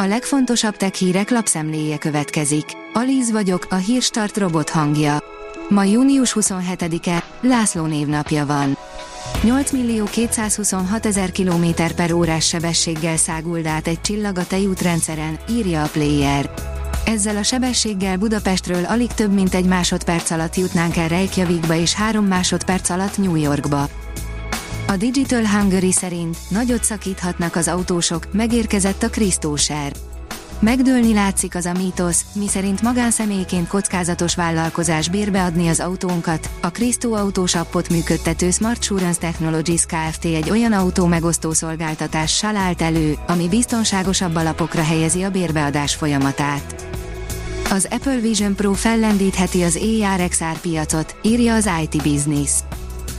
A legfontosabb tech hírek lapszemléje következik. Alíz vagyok, a hírstart robot hangja. Ma június 27-e, László névnapja van. 8 millió 226 ezer kilométer per órás sebességgel száguld át egy csillag a tejútrendszeren, írja a Player. Ezzel a sebességgel Budapestről alig több mint egy másodperc alatt jutnánk el Reykjavikba és három másodperc alatt New Yorkba. A Digital Hungary szerint nagyot szakíthatnak az autósok, megérkezett a Krisztóser. Megdőlni látszik az a mítosz, miszerint magánszemélyként kockázatos vállalkozás bérbeadni az autónkat. A Krisztó autós appot működtető Smart Surance Technologies Kft. egy olyan autó megosztó szolgáltatással állt elő, ami biztonságosabb alapokra helyezi a bérbeadás folyamatát. Az Apple Vision Pro fellendítheti az AR XR piacot, írja az IT Business.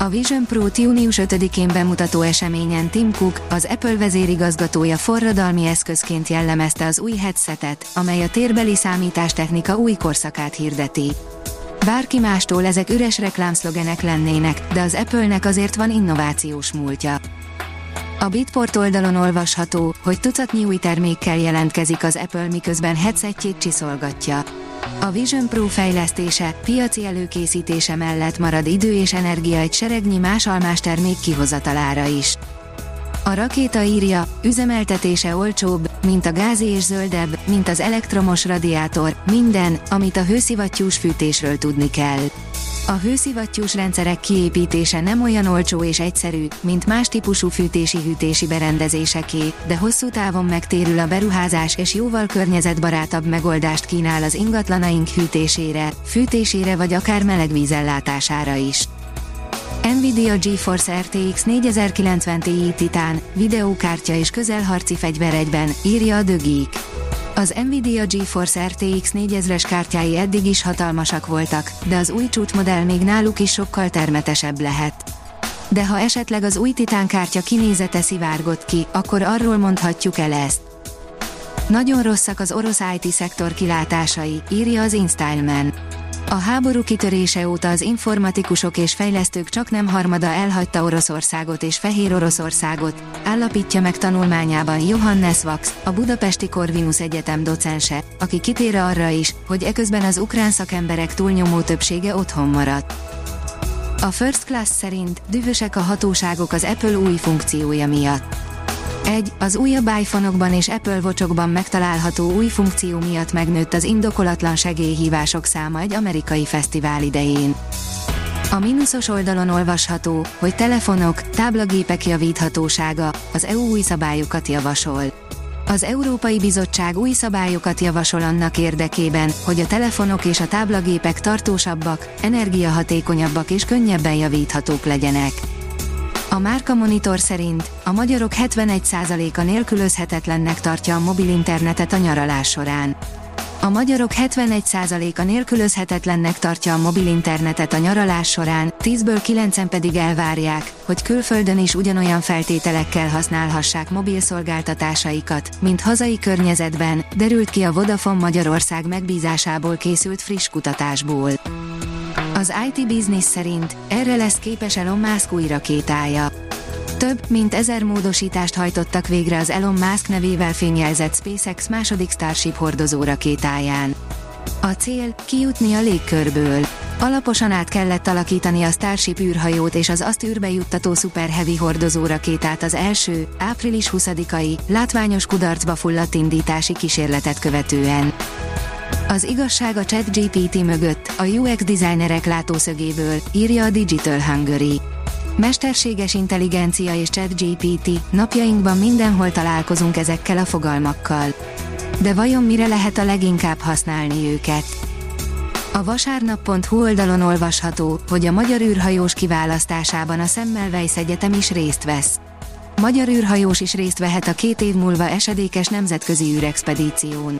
A Vision Pro június 5-én bemutató eseményen Tim Cook, az Apple vezérigazgatója forradalmi eszközként jellemezte az új headsetet, amely a térbeli számítástechnika új korszakát hirdeti. Bárki mástól ezek üres reklámszlogenek lennének, de az Apple-nek azért van innovációs múltja. A Bitport oldalon olvasható, hogy tucatnyi új termékkel jelentkezik az Apple miközben headsetjét csiszolgatja. A Vision Pro fejlesztése, piaci előkészítése mellett marad idő és energia egy seregnyi más almás termék kihozatalára is. A rakéta írja, üzemeltetése olcsóbb, mint a gázi és zöldebb, mint az elektromos radiátor, minden, amit a hőszivattyús fűtésről tudni kell. A hőszivattyús rendszerek kiépítése nem olyan olcsó és egyszerű, mint más típusú fűtési-hűtési berendezéseké, de hosszú távon megtérül a beruházás és jóval környezetbarátabb megoldást kínál az ingatlanaink hűtésére, fűtésére vagy akár melegvízellátására is. Nvidia GeForce RTX 4090 Ti Titan, videókártya és közelharci fegyver egyben, írja a The Geek. Az Nvidia GeForce RTX 4000-es kártyái eddig is hatalmasak voltak, de az új csúcsmodell még náluk is sokkal termetesebb lehet. De ha esetleg az új Titán kártya kinézete szivárgott ki, akkor arról mondhatjuk el ezt. Nagyon rosszak az orosz IT-szektor kilátásai, írja az InStyleman. A háború kitörése óta az informatikusok és fejlesztők csak nem harmada elhagyta Oroszországot és Fehér Oroszországot, állapítja meg tanulmányában Johannes Vax, a Budapesti Corvinus Egyetem docense, aki kitér arra is, hogy eközben az ukrán szakemberek túlnyomó többsége otthon maradt. A First Class szerint dühösek a hatóságok az Apple új funkciója miatt. 1. Az újabb iPhone-okban és Apple Watch-okban megtalálható új funkció miatt megnőtt az indokolatlan segélyhívások száma egy amerikai fesztivál idején. A mínuszos oldalon olvasható, hogy telefonok, táblagépek javíthatósága, az EU új szabályokat javasol. Az Európai Bizottság új szabályokat javasol annak érdekében, hogy a telefonok és a táblagépek tartósabbak, energiahatékonyabbak és könnyebben javíthatók legyenek. A Márka Monitor szerint a magyarok 71%-a nélkülözhetetlennek tartja a mobil internetet a nyaralás során. A magyarok 71%-a nélkülözhetetlennek tartja a mobil internetet a nyaralás során, 10-ből 9-en pedig elvárják, hogy külföldön is ugyanolyan feltételekkel használhassák mobil szolgáltatásaikat, mint hazai környezetben, derült ki a Vodafone Magyarország megbízásából készült friss kutatásból. Az IT Business szerint erre lesz képes Elon Musk új rakétája. Több, mint ezer módosítást hajtottak végre az Elon Musk nevével fényjelzett SpaceX második Starship hordozó rakétáján. A cél, kijutni a légkörből. Alaposan át kellett alakítani a Starship űrhajót és az azt űrbe juttató Super Heavy hordozó rakétát az első, április 20-ai, látványos kudarcba fulladt indítási kísérletet követően. Az igazság a ChatGPT mögött, a UX designerek látószögéből, írja a Digital Hungary. Mesterséges intelligencia és ChatGPT, napjainkban mindenhol találkozunk ezekkel a fogalmakkal. De vajon mire lehet a leginkább használni őket? A vasárnap.hu oldalon olvasható, hogy a magyar űrhajós kiválasztásában a Semmelweis Egyetem is részt vesz. Magyar űrhajós is részt vehet a két év múlva esedékes nemzetközi űrexpedíción.